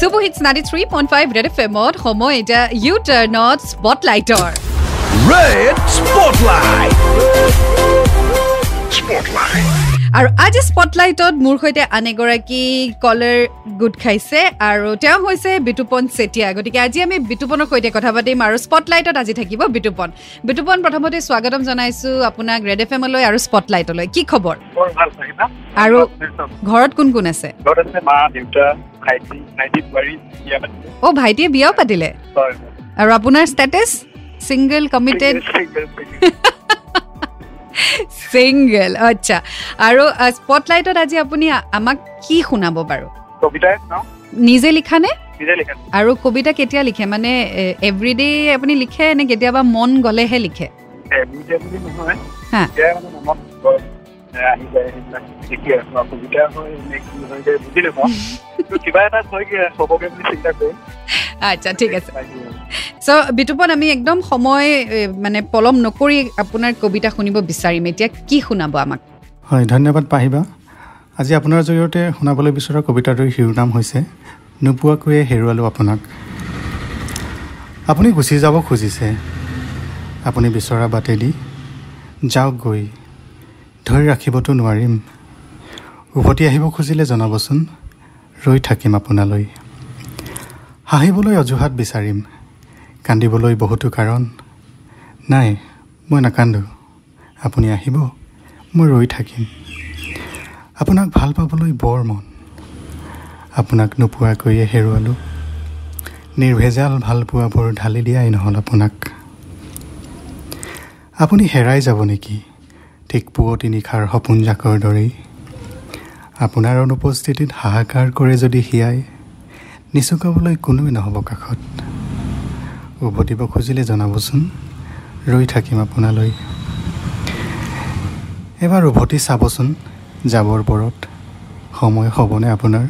চুবহিটছ ninety three point five red F এমত সময় এতিয়া ইউ টাৰ্ণত স্পটলাইটৰ Red Spotlight. Spotlight. আৰু আজি স্পটলাইটত মোৰ সৈতে আন এগৰাকী কলাৰ গোট খাইছে আৰু তেওঁ হৈছে বিতুপন চেতিয়া। গতিকে আজি আমি বিতুপনৰ সৈতে কথা পাতিম আৰু স্পটলাইটত আজি থাকিব বিতুপন। বিতুপন প্ৰথমতে স্বাগতম জনাইছোঁ আপোনাক ৰেড এফ এমলৈ আৰু স্পটলাইটলৈ কি খবৰ? আৰু ঘৰত কোন কোন আছে? অ' ভাইটিয়ে বিয়াও পাতিলে? আৰু আপোনাৰ ষ্টেটাছ ছিংগল কমিটেড. ছিংগল আচ্ছা। আৰু স্পটলাইটত আজি আপুনি আমাক কি শুনাব বাৰু? নিজে লিখানে লিখা। আৰু কবিতা কেতিয়া লিখে? মানে এভৰিডে আপুনি লিখে নে কেতিয়াবা মন গ'লেহে লিখে? আচ্ছা ঠিক আছে। চ' বিতুপন আমি একদম সময় মানে পলম নকৰি আপোনাৰ কবিতা শুনিব বিচাৰিম। এতিয়া কি শুনাব আমাক? হয় ধন্যবাদ পাহিবা। আজি আপোনাৰ জৰিয়তে শুনাবলৈ বিচৰা কবিতাটোৰ শিৰোনাম হৈছে নোপোৱাকৈয়ে হেৰুৱালোঁ আপোনাক। আপুনি গুচি যাব খুজিছে। আপুনি বিচৰা বাটেদি যাওক গৈ ধৰি ৰাখিবতো নোৱাৰিম। উভতি আহিব খুজিলে জনাবচোন ৰৈ থাকিম আপোনালৈ। হাঁহিবলৈ অজুহাত বিচাৰিম। কান্দিবলৈ বহুতো কাৰণ। নাই মই নাকান্দো। আপুনি আহিব মই ৰৈ থাকিম। আপোনাক ভাল পাবলৈ বৰ মন। আপোনাক নোপোৱাকৈয়ে হেৰুৱালোঁ। নিৰ্ভেজাল ভালপোৱাবোৰ ঢালি দিয়াই নহ'ল আপোনাক। আপুনি হেৰাই যাব নেকি? ঠিক পুৱতি নিশাৰ সপোন জাকৰ দৰেই। আপোনাৰ অনুপস্থিতিত হাহাকাৰ কৰে যদি হিয়াই নিচুকাবলৈ কোনোৱে নহ'ব কাষত। উভতিব খুজিলে জনাবচোন ৰৈ থাকিম আপোনালৈ। এবাৰ উভতি চাবচোন যাবৰ পৰত সময় হ'বনে আপোনাৰ?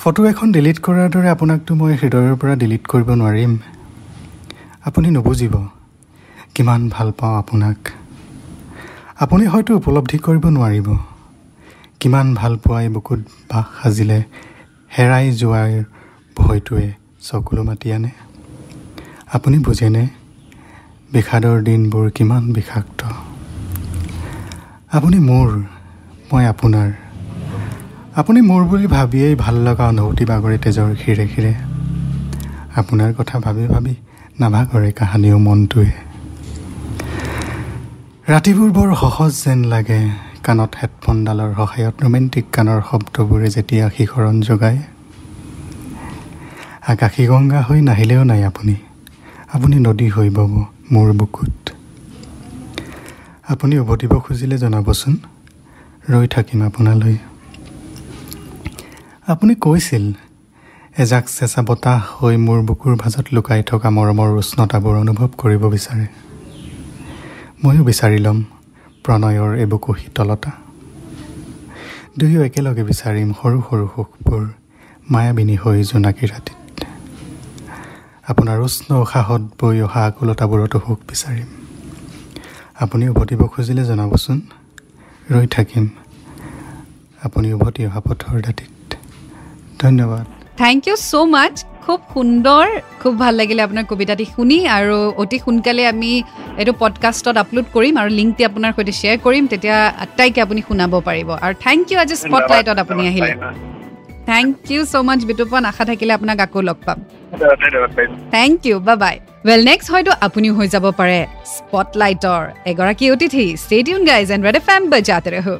ফটো এখন ডিলিট কৰাৰ দৰে আপোনাকতো মই হৃদয়ৰ পৰা ডিলিট কৰিব নোৱাৰিম। আপুনি নুবুজিব কিমান ভাল পাওঁ আপোনাক। আপুনি হয়তো উপলব্ধি কৰিব নোৱাৰিব কিমান ভাল পোৱাই বুকুত বাস সাজিলে হেৰাই যোৱাৰ ভয়টোৱে চকুলো মাতি আনে। আপুনি বুজেনে বিষাদৰ দিনবোৰ কিমান বিষাক্ত? আপুনি মোৰ মই আপোনাৰ। আপুনি মোৰ বুলি ভাবিয়েই ভাল লগা অনুভূতি বাগৰে তেজৰ শিৰে শিৰে। আপোনাৰ কথা ভাবি ভাবি নাভাগৰে কাহানিও মনটোৱে। ৰাতিবোৰ বৰ সহজ যেন লাগে। কাণত হেডফোনডালৰ সহায়ত ৰোমেণ্টিক গানৰ শব্দবোৰে যেতিয়া শিহৰণ যোগায় আকাশী গংগা হৈ নাহিলেও নাই আপুনি। আপুনি নদী হৈ বব মোৰ বুকুত। আপুনি উভতিব খুজিলে জনাবচোন ৰৈ থাকিম আপোনালৈ। আপুনি কৈছিল এজাক চেঁচা বতাহ হৈ মোৰ বুকুৰ ভাজত লুকাই থকা মৰমৰ উষ্ণতাবোৰ অনুভৱ কৰিব বিচাৰে। ময়ো বিচাৰি ল'ম। প্ৰণয়ৰ এবুকু শীতলতা। দুয়ো একেলগে বিচাৰিম সৰু সৰু সুখবোৰ মায়াবিনী হৈ জোনাকী ৰাতিত। আপোনাৰ উষ্ণ উশাহত বৈ অহা আকুলতাবোৰতো সুখ বিচাৰিম। আপুনি উভতিব খুজিলে জনাবচোন। ৰৈ থাকিম। আপুনি উভতি অহা পথৰ দাঁতিত। ধন্যবাদ। থেংক ইউ ছ' মাছ খুব সুন্দৰ খুব ভাল লাগিলে আপোনাৰ কবিতাটি শুনি আৰু অতি সোনকালে আমি এইটো পডকাষ্টত আপলোড কৰিম আৰু লিংকটি আপোনাৰ সৈতে শ্বেয়াৰ কৰিম তেতিয়া আটাইকে আপুনি শুনাব পাৰিব। আৰু থেংক ইউ আজি স্পটলাইটত আপুনি আহিলে। Thank you so' much Bitupan. আশা থাকিলে আপোনাক আকৌ লগ পাম। থেংক ইউ বা বাই ৱেল নেক্সট হয়তো আপুনিও হৈ যাব পাৰে। স্পটলাইটৰ এগৰাকী অতিথি। Stadium guys and red F M বজাতে ৰহো।